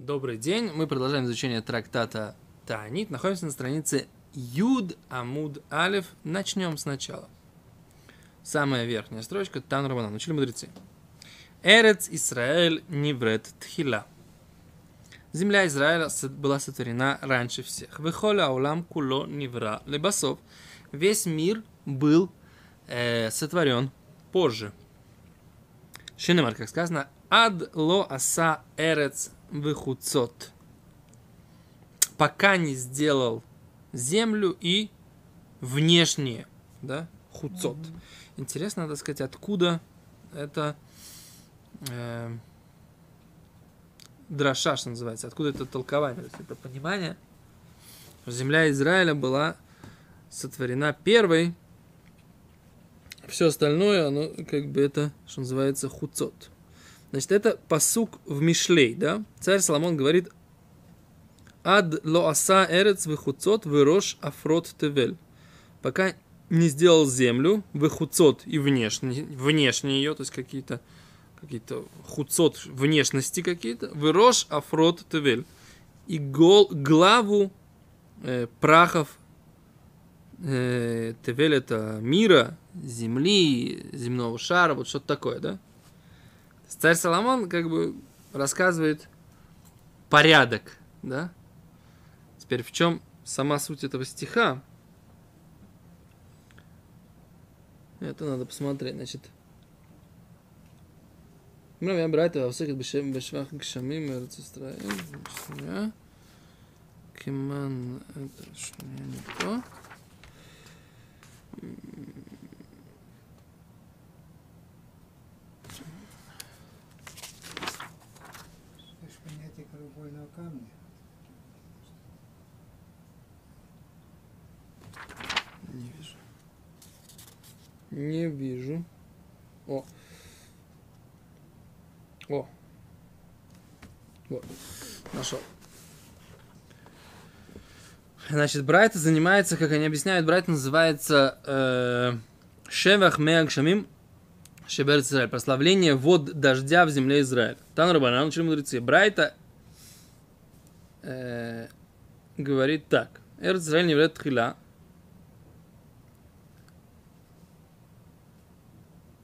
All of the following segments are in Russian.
Добрый день. Мы продолжаем изучение трактата Таанит. Находимся на странице Юд Амуд Алев. Начнем сначала. Самая верхняя строчка Тан Рамана. Учили мудрецы. Эрец Исраэль Ниврет Тхила. Земля Израиля была сотворена раньше всех. Выхоля аулам куло нивра лебасов. Весь мир был э, сотворен позже. Шинемар, как сказано, ад ло аса эрец выхуцот. Пока не сделал землю и внешнее, да, хуцот. Mm-hmm. Интересно, надо сказать, откуда это э, драша, что называется, откуда это толкование, то есть это понимание. Земля Израиля была сотворена первой, все остальное, оно как бы это, что называется, хуцот. Значит, это посук в Мишлей, да? Царь Соломон говорит, Ад ло аса эрец выхуцот вырош афрот тевель. Пока не сделал землю, выхуцот и внешне, внешне ее, то есть какие-то какие-то хуцот внешности какие-то, вырош афрот тевель. И гол, главу э, прахов э, тевель это мира, земли, земного шара, вот что-то такое, да? Царь Соломон как бы рассказывает порядок, да? Теперь в чем сама суть этого стиха? Это надо посмотреть, значит. Ну, я брать его всех бешвах гшамим Эрц Исраэль. Киман, это что не то. Камня. Не вижу. Не вижу. О. О. Вот. Нашел. Значит, Брайт занимается, как они объясняют, Брайт называется э, Шевах Меаг Шамим Шебер Израиль. Прославление вод дождя в земле Израиля. Тан Рабанан, учили мудрецы. Брайта Э, говорит так. Эрц не является хила".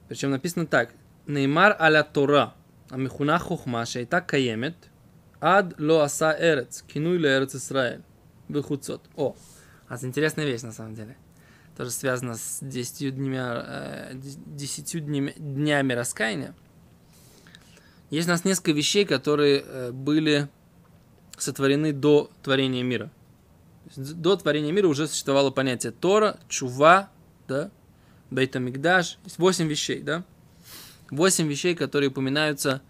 Причем написано так. Неймар аля Тора, амихуна хохма, шайта каемет, ад ло аса эрец, кинуй ле эрец Израиль, выхуцот. О, а интересная вещь на самом деле тоже связано с 10 днями, э, 10 днями, днями раскаяния. Есть у нас несколько вещей, которые э, были сотворены до творения мира. До творения мира уже существовало понятие Тора, Чува, да, Бейтамикдаш. Есть восемь вещей, да? Восемь вещей, которые упоминаются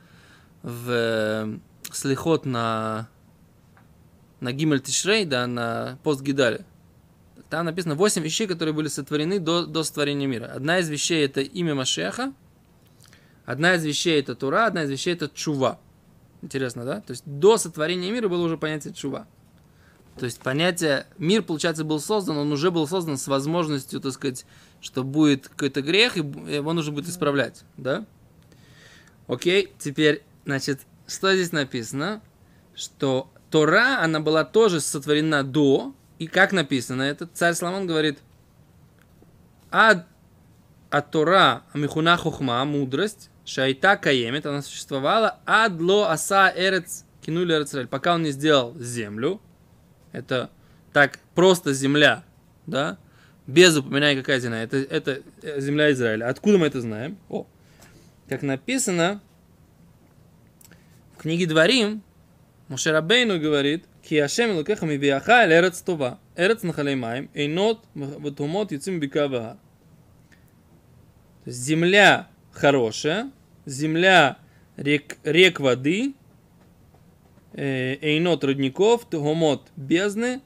в э, слихот на, на Гимель Тишрей, да, на пост Гидале. Там написано восемь вещей, которые были сотворены до, до сотворения мира. Одна из вещей это имя Машеха, одна из вещей это Тура, одна из вещей это Чува. Интересно, да? То есть до сотворения мира было уже понятие чува. То есть понятие, мир, получается, был создан, он уже был создан с возможностью, так сказать, что будет какой-то грех, и его нужно будет исправлять, да? Окей, теперь, значит, что здесь написано? Что Тора, она была тоже сотворена до, и как написано это? Царь Соломон говорит, а, а Тора, амихуна хухма, мудрость, Шайта Каемет, она существовала, Адло Аса Эрец кинули Эрцрель, пока он не сделал землю, это так просто земля, да, без упоминания какая земля, это, это э, земля Израиля. Откуда мы это знаем? О, как написано в книге Дворим, Мушерабейну говорит, Киашем лукеха ми биаха эль эрец това, эрец нахалеймаем, эйнот ватумот юцим бикавага. Земля хорошая, земля рек, рек воды, э, эйнот родников, тугомот бездны,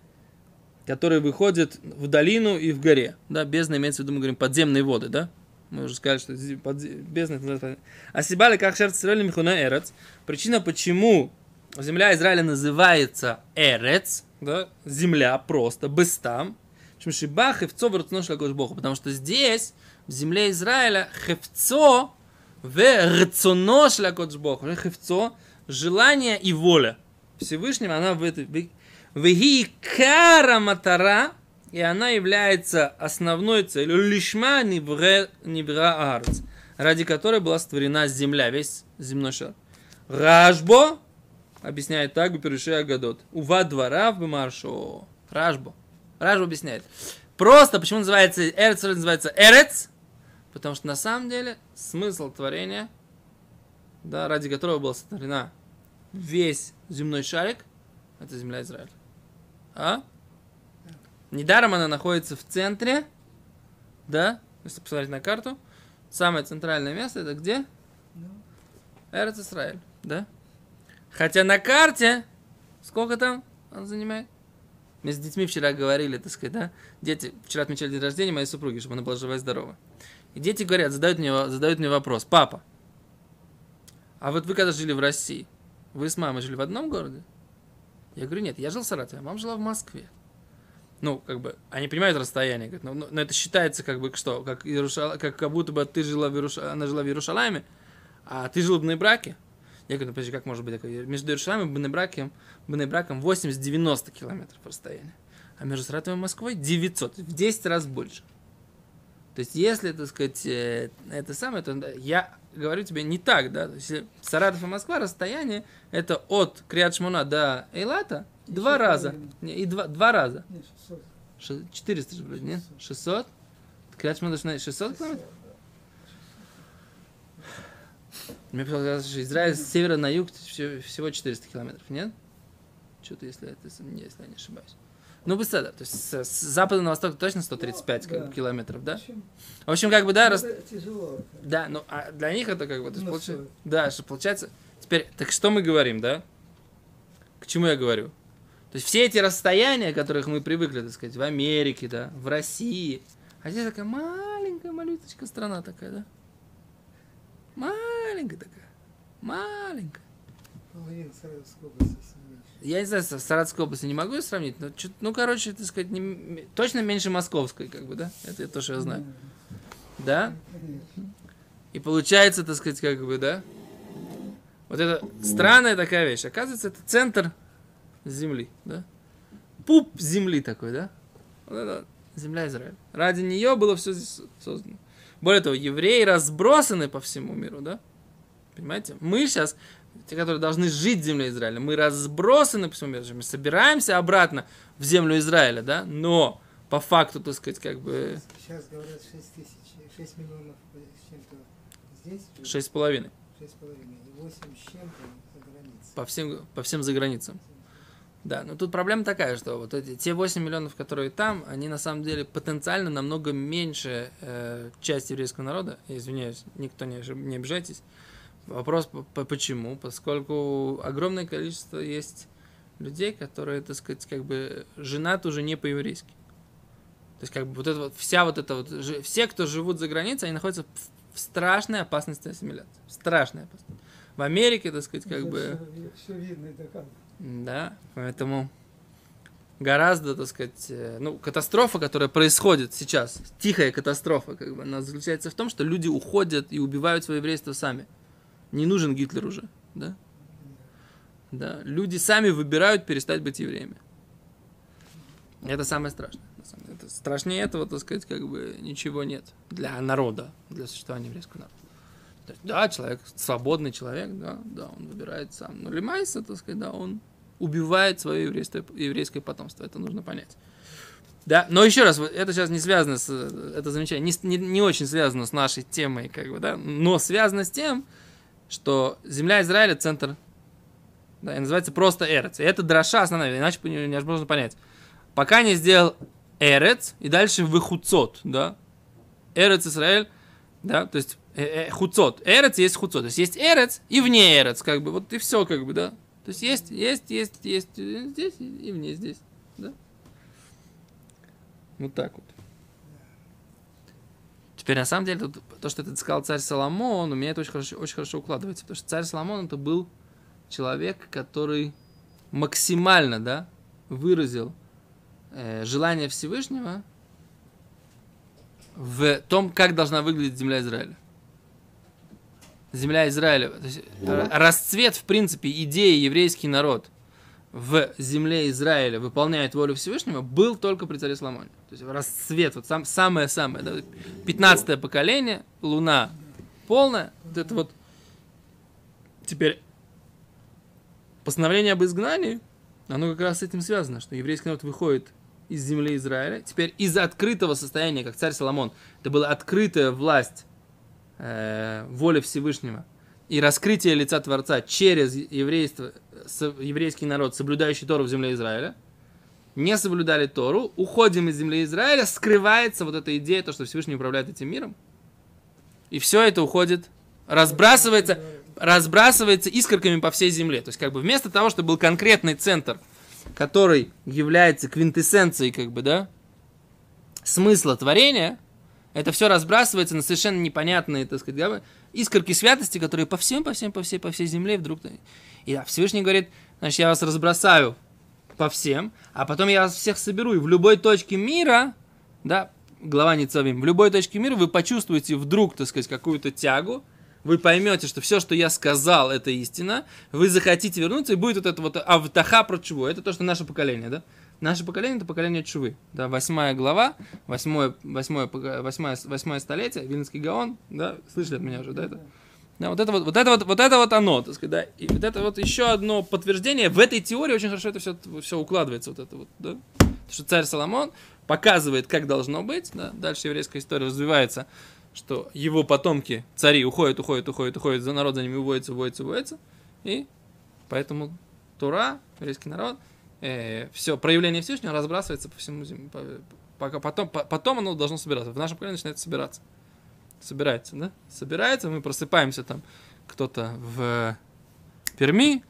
которые выходят в долину и в горе. Да, бездна имеется в виду, мы говорим, подземные воды, да? Мы уже сказали, что под, бездна называется... А сибали как Израиля михуна эрец. Причина, почему земля Израиля называется эрец, да, земля просто, без там. Шибах хевцо Богу, потому что здесь, в земле Израиля, хевцо в рцоно шлякодж Бог, хевцо, желание и воля. Всевышнего, она в этой... Веги кара матара, и она является основной целью лишма нибра арц, ради которой была створена земля, весь земной шар. Рашбо объясняет так, Переши Агадот. Ува двора в Бимаршо. Рашбо. Рашбо объясняет. Просто, почему называется Эрец, называется Эрец? Потому что на самом деле смысл творения, да, ради которого была сотворена весь земной шарик, это земля Израиля. А? Недаром она находится в центре, да, если посмотреть на карту, самое центральное место это где? Эрец Израиль, да? Хотя на карте, сколько там он занимает? Мы с детьми вчера говорили, так сказать, да? Дети, вчера отмечали день рождения моей супруги, чтобы она была жива и здорова. И дети говорят, задают мне, задают мне вопрос, папа, а вот вы когда жили в России, вы с мамой жили в одном городе? Я говорю, нет, я жил в Саратове, а мама жила в Москве. Ну, как бы, они понимают расстояние, говорят, но, но, но это считается как бы что, как, Иерушал, как, как будто бы ты жила в Иеруш... она жила в Иерушалайме, а ты жил в Бнебраке. Я говорю, ну, подожди, как может быть такое? Между Иерушалимом и Бнебраком, Бнебраком 80-90 километров расстояние. А между Саратовым и Москвой 900, в 10 раз больше. То есть, если, так сказать, э, это самое, то я говорю тебе не так, да. То есть, Саратов и Москва расстояние это от Криадшмуна до Эйлата два раза. Не, и два, два раза. Нет, 600. 400 же вроде, нет? 600? Криадшмуна должна 600 километров? Мне показалось, что Израиль с севера на юг всего 400 километров, нет? Что-то, если, это, если я не ошибаюсь. Ну, быстро, да. То есть с, с запада на восток точно 135 Ну, как да. километров, да? В общем, В общем, как бы, да, рас... это тяжело. Да, ну, а для них это как бы, то есть, Ну, всё. да, что получается, теперь, так что мы говорим, да? К чему я говорю? То есть все эти расстояния, которых мы привыкли, так сказать, в Америке, да, в России, а здесь такая маленькая, малюточка страна такая, да? Маленькая такая, маленькая. Половина Саратовской области. Я не знаю, с Саратовской области не могу её сравнить, но, ну, короче, так сказать, не точно меньше московской, как бы, да? Это то, что я знаю. Да? И получается, так сказать, как бы, да? Вот это странная такая вещь. Оказывается, это центр земли, да? Пуп земли такой, да? Вот это земля Израиля. Ради нее было все здесь создано. Более того, евреи разбросаны по всему миру, да? Понимаете? Мы сейчас, те, которые должны жить в земле Израиля, мы разбросаны по всему миру. Мы собираемся обратно в землю Израиля, да? Но по факту, так сказать, как бы Сейчас говорят 6 тысяч, 6 миллионов с чем-то здесь, шесть с половиной. 6,5 и 8 с чем-то за границей. по всем, по всем заграницам. Да, но тут проблема такая, что вот эти, те 8 миллионов, которые там, они на самом деле потенциально намного меньше э, часть еврейского народа. Я извиняюсь, никто не, не обижайтесь. Вопрос по- по- почему? Поскольку огромное количество есть людей, которые, так сказать, как бы женаты уже не по-еврейски. То есть, как бы вот это вот, вся вот эта вот, все, кто живут за границей, они находятся в, страшной опасности ассимиляции. Страшной опасности. В Америке, так сказать, как бы... Все, видно и доказано. Да, поэтому гораздо, так сказать, э, ну, катастрофа, которая происходит сейчас, тихая катастрофа, как бы, она заключается в том, что люди уходят и убивают свое еврейство сами. Не нужен Гитлер уже, да? Да, люди сами выбирают перестать быть евреями. Это самое страшное. Это страшнее этого, так сказать, как бы ничего нет для народа, для существования еврейского народа. То есть, да, человек, свободный человек, да, да, он выбирает сам. Но Лимайса, так сказать, да, он убивает свое еврейское, еврейское потомство. Это нужно понять. Да, но еще раз, это сейчас не связано с, это замечание, не, не, не очень связано с нашей темой, как бы, да, но связано с тем, что земля Израиля центр, да, и называется просто Эрец. И это дроша основная, иначе невозможно понять. Пока не сделал Эрец, и дальше выхуцот, да, Эрец Израиль, да, то есть э, э, хуцот. Эрец есть хуцот. То есть есть эрец и вне эрец, как бы, вот и все, как бы, да. То есть есть, есть, есть, есть здесь и вне здесь, да. Вот так вот. Теперь, на самом деле, тут, то, что ты сказал царь Соломон, у меня это очень хорошо, очень хорошо укладывается, потому что царь Соломон это был человек, который максимально, да, выразил э, желание Всевышнего в том, как должна выглядеть земля Израиля. Земля Израиля. То есть, р- расцвет, в принципе, идеи еврейский народ в земле Израиля выполняет волю Всевышнего, был только при царе Соломоне. Есть расцвет, вот сам, самое-самое, да, 15 поколение, луна полная, вот это вот теперь постановление об изгнании, оно как раз с этим связано, что еврейский народ выходит из земли Израиля. Теперь из открытого состояния, как царь Соломон, это была открытая власть э, воли Всевышнего и раскрытие лица Творца через еврейство, еврейский народ, соблюдающий Тору в земле Израиля, не соблюдали Тору, уходим из земли Израиля, скрывается вот эта идея, то, что Всевышний управляет этим миром, и все это уходит, разбрасывается, разбрасывается искорками по всей земле. То есть, как бы вместо того, чтобы был конкретный центр, который является квинтэссенцией, как бы, да, смысла творения, это все разбрасывается на совершенно непонятные, так сказать, искорки святости, которые по всем, по всем, по всей, по всей земле вдруг... И да, Всевышний говорит, значит, я вас разбросаю по всем, а потом я вас всех соберу, и в любой точке мира, да, глава Ницавим, в любой точке мира вы почувствуете вдруг, так сказать, какую-то тягу, вы поймете, что все, что я сказал, это истина, вы захотите вернуться, и будет вот это вот автаха про чего. Это то, что наше поколение, да? Наше поколение это поколение чувы. Да, восьмая глава, восьмое, восьмое, восьмое, восьмое столетие, Вильнинский Гаон, да, слышали от меня уже, да, это? Да, вот это вот, вот это вот, вот это вот оно, так сказать, да, и вот это вот еще одно подтверждение, в этой теории очень хорошо это все, все укладывается, вот это вот, да, что царь Соломон показывает, как должно быть, да, дальше еврейская история развивается, что его потомки, цари, уходят, уходят, уходят, уходят, за народ за ними уводится, уводится, уводится, и поэтому Тура, еврейский народ, э, все, проявление Всевышнего разбрасывается по всему земле, пока потом, по, потом оно должно собираться. В нашем поколении начинает собираться. Собирается, да? Собирается, мы просыпаемся там, кто-то в Перми,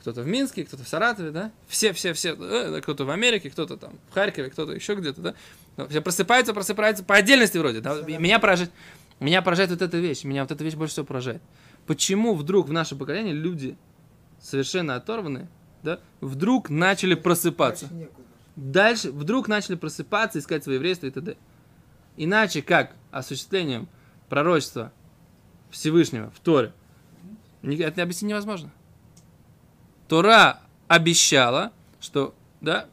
кто-то в Минске, кто-то в Саратове, да? Все, все, все, э, кто-то в Америке, кто-то там в Харькове, кто-то еще где-то, да? Все просыпаются, просыпаются по отдельности вроде. Да? Меня поражает, меня поражает вот эта вещь, меня вот эта вещь больше всего поражает. Почему вдруг в наше поколение люди совершенно оторванные, да, вдруг начали просыпаться? Дальше вдруг начали просыпаться, искать свое еврейство и т.д. Иначе как осуществлением пророчества Всевышнего в Торе, это объяснить невозможно. Тора обещала, что да,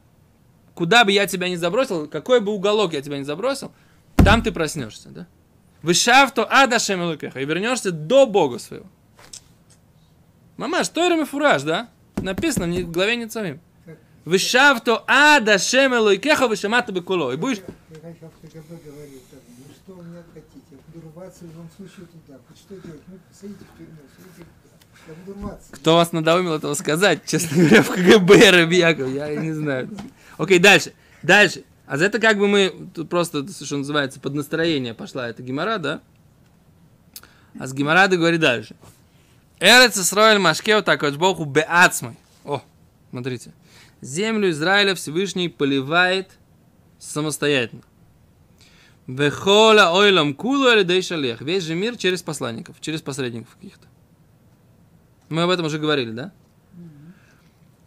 куда бы я тебя не забросил, какой бы уголок я тебя не забросил, там ты проснешься, да? Вышавто адашем и вернешься до Бога своего. Мамаш, Тойрам и фураж, да? Написано в главе Ницавим. Вышавто адашем элокеха вышамата бекуло. И будешь... Что вы мне хотите? Буду рваться в любом случае туда. Что делать? Ну, посадите в тюрьму, я буду рваться. Кто вас надоумил этого сказать? Честно говоря, в КГБ, Рабьяков, я не знаю. Окей, дальше. Дальше. А за это как бы мы, тут просто, что называется, под настроение пошла эта гемора, да? А с геморрада говорит дальше. Эрец Исраэль Машкеу такой Богу беацмой. О, смотрите. Землю Израиля Всевышний поливает самостоятельно. Вехола ойлам кулу или шалех. Весь же мир через посланников, через посредников каких-то. Мы об этом уже говорили, да?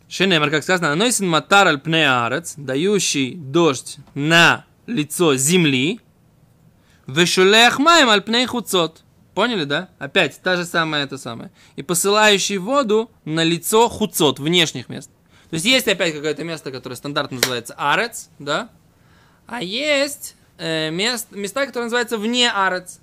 Шенемер, как сказано, анойсин матар аль пнеарец, дающий дождь на лицо земли, вешулех маем аль пней хуцот. Поняли, да? Опять та же самая это самое. И посылающий воду на лицо хуцот, внешних мест. То есть есть опять какое-то место, которое стандартно называется арец, да? А есть э, мест, места, которые называются вне арец.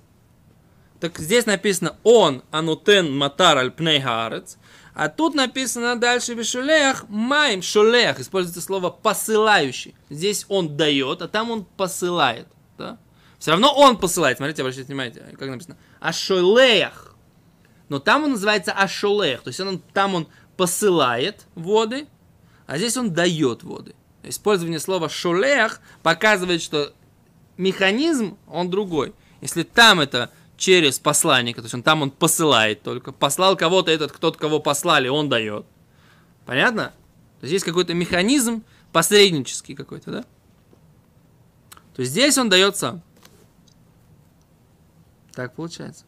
Так здесь написано он анутен матар аль пней арец. А тут написано дальше вишулеях маем шулеях. Используется слово посылающий. Здесь он дает, а там он посылает. Да? Все равно он посылает. Смотрите, обращайте внимание, как написано. Ашолеях. Но там он называется ашолеях. То есть он, там он посылает воды, а здесь он дает воды. Использование слова шолеях показывает, что механизм, он другой. Если там это через посланника, то есть он там он посылает только. Послал кого-то этот, кто-то кого послали, он дает. Понятно? То есть есть какой-то механизм посреднический какой-то, да? То есть здесь он дает сам. Так получается.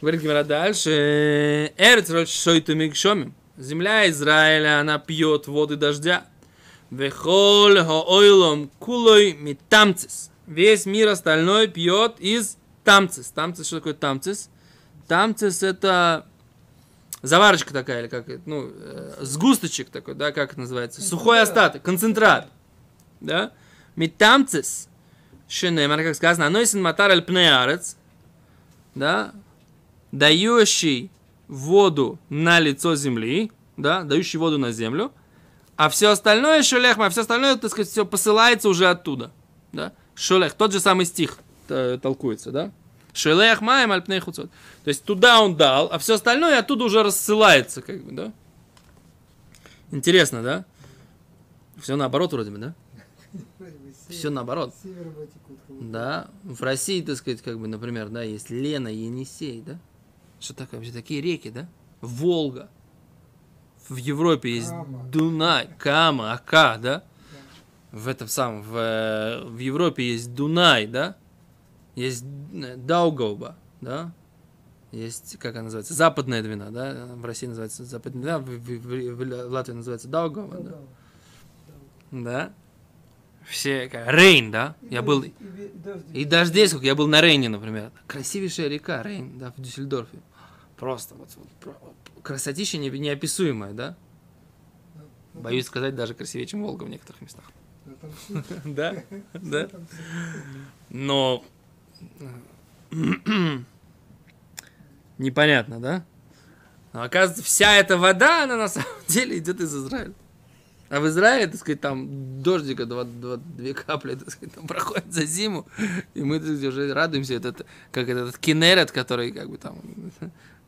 Говорит Гимара дальше. Эрц шойты микшомим. Земля Израиля, она пьет воды дождя. Вехол хоойлом кулой митамцис. Весь мир остальной пьет из тамцис. Тамцис, что такое тамцис? Тамцис это заварочка такая, или как, это, ну, э, сгусточек такой, да, как это называется, сухой остаток, концентрат, да, метамцис, шенемар, как сказано, анойсин матар аль пнеарец, да, дающий воду на лицо земли, да, дающий воду на землю, а все остальное шолехма, а все остальное, так сказать, все посылается уже оттуда, да, шолех, тот же самый стих э, толкуется, да, шолех маем альпней хуцот, то есть туда он дал, а все остальное оттуда уже рассылается, как бы, да, интересно, да, все наоборот вроде бы, да, все наоборот. Да, в России, так сказать, как бы, например, да, есть Лена, Енисей, да? Что такое вообще такие реки, да? Волга. В Европе есть Кама. Дунай, Кама, Ака, да? В этом самом, в, в Европе есть Дунай, да? Есть э, Даугауба, да? Есть, как она называется, западная Двина, да? В России называется западная Двина, в, в- в- в Латвии называется Даугава, Да, да? Все, как, Рейн, да? И Я был, дождь, и ве- дождь. и дождей сколько. Я был на Рейне, например. Красивейшая река Рейн, да, в Дюссельдорфе. Просто вот, вот красотища не- неописуемая, да? Ну, Боюсь сказать, даже красивее, чем Волга в некоторых местах. Да, да. Но непонятно, да? Но оказывается, вся эта вода, она на самом деле идет из Израиля. А в Израиле, так сказать, там дождика два, два- две капли, так сказать, там проходит за зиму, и мы так сказать, уже радуемся, этот, как этот кинерет, который как бы там,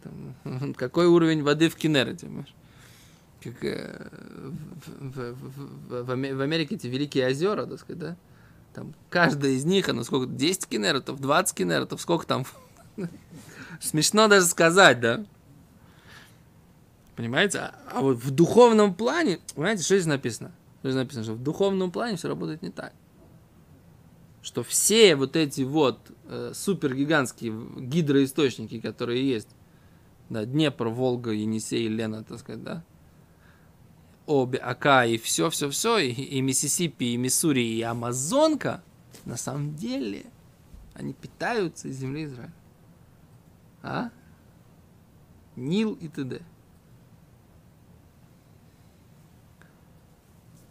там, какой уровень воды в понимаешь? Как э, в, в- в- в- в Аме- в Америке эти великие озера, так сказать, да? Там каждая из них, она сколько, 10 кинеретов, 20 кинеретов, сколько там? Смешно даже сказать, да? Понимаете? А, а вот в духовном плане, понимаете, что здесь написано? Что здесь написано, что в духовном плане все работает не так. Что все вот эти вот э, супергигантские гидроисточники, которые есть, да, Днепр, Волга, Енисей, Лена, так сказать, да, обе Ака и все, все, все, и, и Миссисипи, и Миссури, и Амазонка, на самом деле, они питаются из земли Израиля. А? Нил и т.д.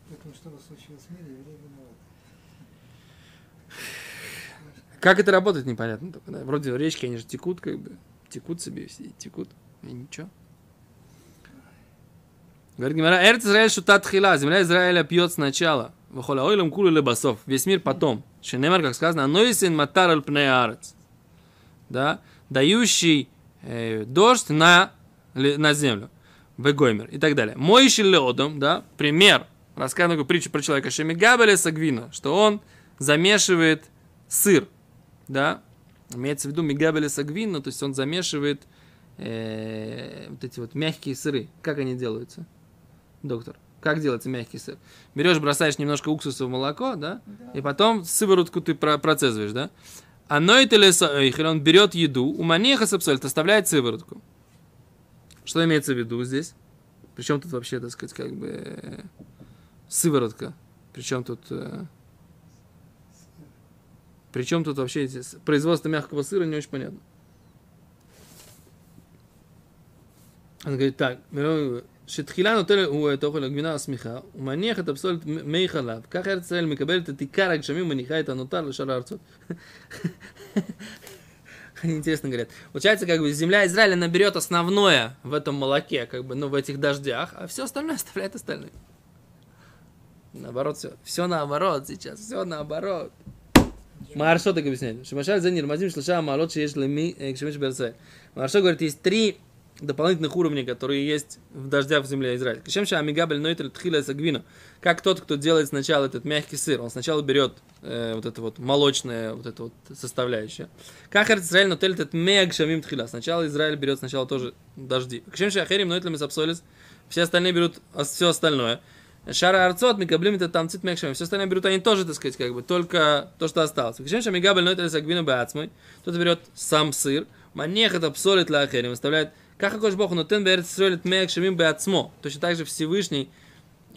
Поэтому что случилось евреи виноваты. Как это работает, непонятно только. Да? Вроде речки, они же текут, как бы. Текут себе все, текут. И ничего. Говорит Гимара, Эрц Израиль шутат хила, земля Израиля пьет сначала. Вахола ойлам кулу лебасов. Весь мир потом. Шенемар, как сказано, нойсин матар аль арец. Да? Дающий э, дождь на, на землю. Бегоймер и так далее. Мой леодом, да, пример, рассказываю такую притчу про человека, Шемигабеле Сагвина, что он замешивает сыр, да, имеется в виду Мигабеле Сагвина, то есть он замешивает э, вот эти вот мягкие сыры. Как они делаются, доктор? Как делается мягкий сыр? Берешь, бросаешь немножко уксуса в молоко, да, и потом сыворотку ты про- процессываешь, да. А нойтелесоихер, он берет еду, у манеха сапсольт оставляет сыворотку. Что имеется в виду здесь? Причем тут вообще, так сказать, как бы э, сыворотка? Причем тут... э, Причем тут вообще эти с- производство мягкого сыра не очень понятно. Он говорит так, שתחילה נוטל הוא את האוכל הגבינה הסמיכה, ומניח את הפסולת מ- מי חלב. כך ארץ ישראל מקבלת את עיקר הגשמים ומניחה את הנותר לשאר הארצות. Интересно говорят. Получается, как бы земля Израиля наберет основное в этом молоке, как бы, ну, в этих дождях, а все остальное оставляет остальным. Наоборот, все. Все наоборот сейчас, все наоборот. Маршо так объясняет. Шимашаль за нирмазим шлаша малот шееш леми кшемеш берцай. Маршо говорит, есть три дополнительных уровня, которые есть в дождях в земле Израиля. Кшем ша амигабель нойтель тхила сагвину. Как тот, кто делает сначала этот мягкий сыр, он сначала берет э, вот это вот молочное, вот это вот составляющее. Как Израиль нотель этот мег шамим тхила. Сначала Израиль берет сначала тоже дожди. Кшем ша ахерим нойтель мисапсолис. Все остальные берут все остальное. Шара арцот, микаблим это там цит. Все остальное берут они тоже, так сказать, как бы, только то, что осталось. Кшем ша мигабель нойтель сагвину баацмой. Кто-то берет сам сыр. Манех это псолит ла ахерим. Оставляет как Акош Бог, но тен берет сролит мег шамим беацмо. Точно так же Всевышний,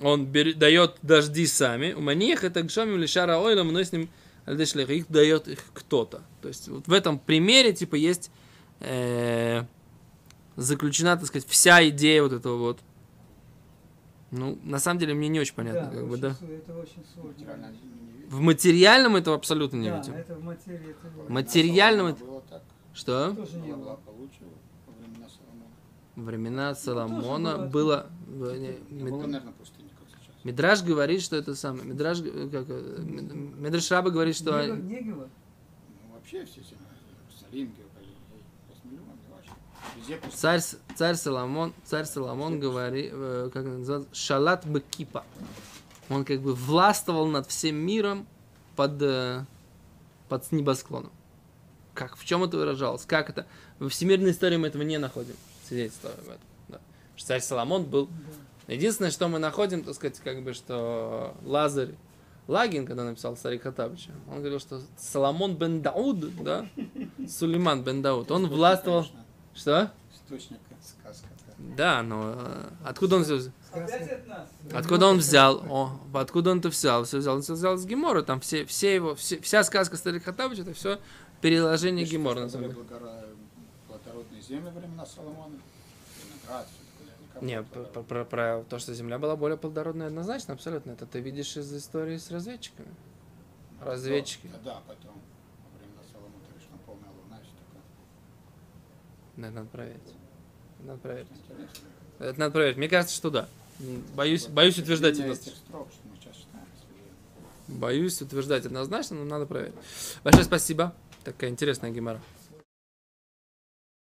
он бер- дает дожди сами. У маньех это гшамим лишара ойлом, но с ним альдешлех. Их дает их кто-то. То есть вот в этом примере типа есть э, заключена, так сказать, вся идея вот этого вот. Ну, на самом деле, мне не очень понятно, да, как бы, да. Это очень сложно. В материальном этого абсолютно не Да, видим. это в материи, это материальном так. Что? тоже не было. времена Соломона. Времена Соломона было. было... э, Мид- было, наверное, как сейчас. Говорит, что это самое. Мидраш, э, как, э, Мид- Мидраш Раба говорит, что... Негева? Ну, вообще все земли. Салим, Геогалилей, 8 миллионов, вообще. Везде пустыни. Царь, царь Соломон, царь Соломон говорит, э, как называется, шалат бекипа. Он как бы властвовал над всем миром под, э, под небосклоном. Как, в чем это выражалось? Как это? Во всемирной истории мы этого не находим. Свидетельство об этом. Да. Царь Соломон был. Единственное, что мы находим, так сказать, как бы, что Лазарь Лагин, когда написал Царь Хатабыча, он говорил, что Соломон бен Дауд, да, Сулейман бен Дауд, он властвовал... Что? Источник сказка. да. Но э, откуда он взял? Откуда он взял? О, откуда он это взял? Все взял, все взял с Гемора. Там все, все его, все- вся сказка Старик Хатабыч, это все переложение Гемора, на самом были деле. плодородные земли времена Соломона. Виноград, Не, про, про- про то, что Земля была более плодородная, однозначно, абсолютно. Это ты видишь из истории с разведчиками. Разведчики. Да, да, потом во времена Соломона, конечно, полная луна, все такое. Да, надо проверить. Надо проверить. Это надо проверить. Мне кажется, что да. Боюсь, боюсь утверждать однозначно. Боюсь утверждать однозначно, но надо проверить. Большое спасибо. Такая интересная гемора.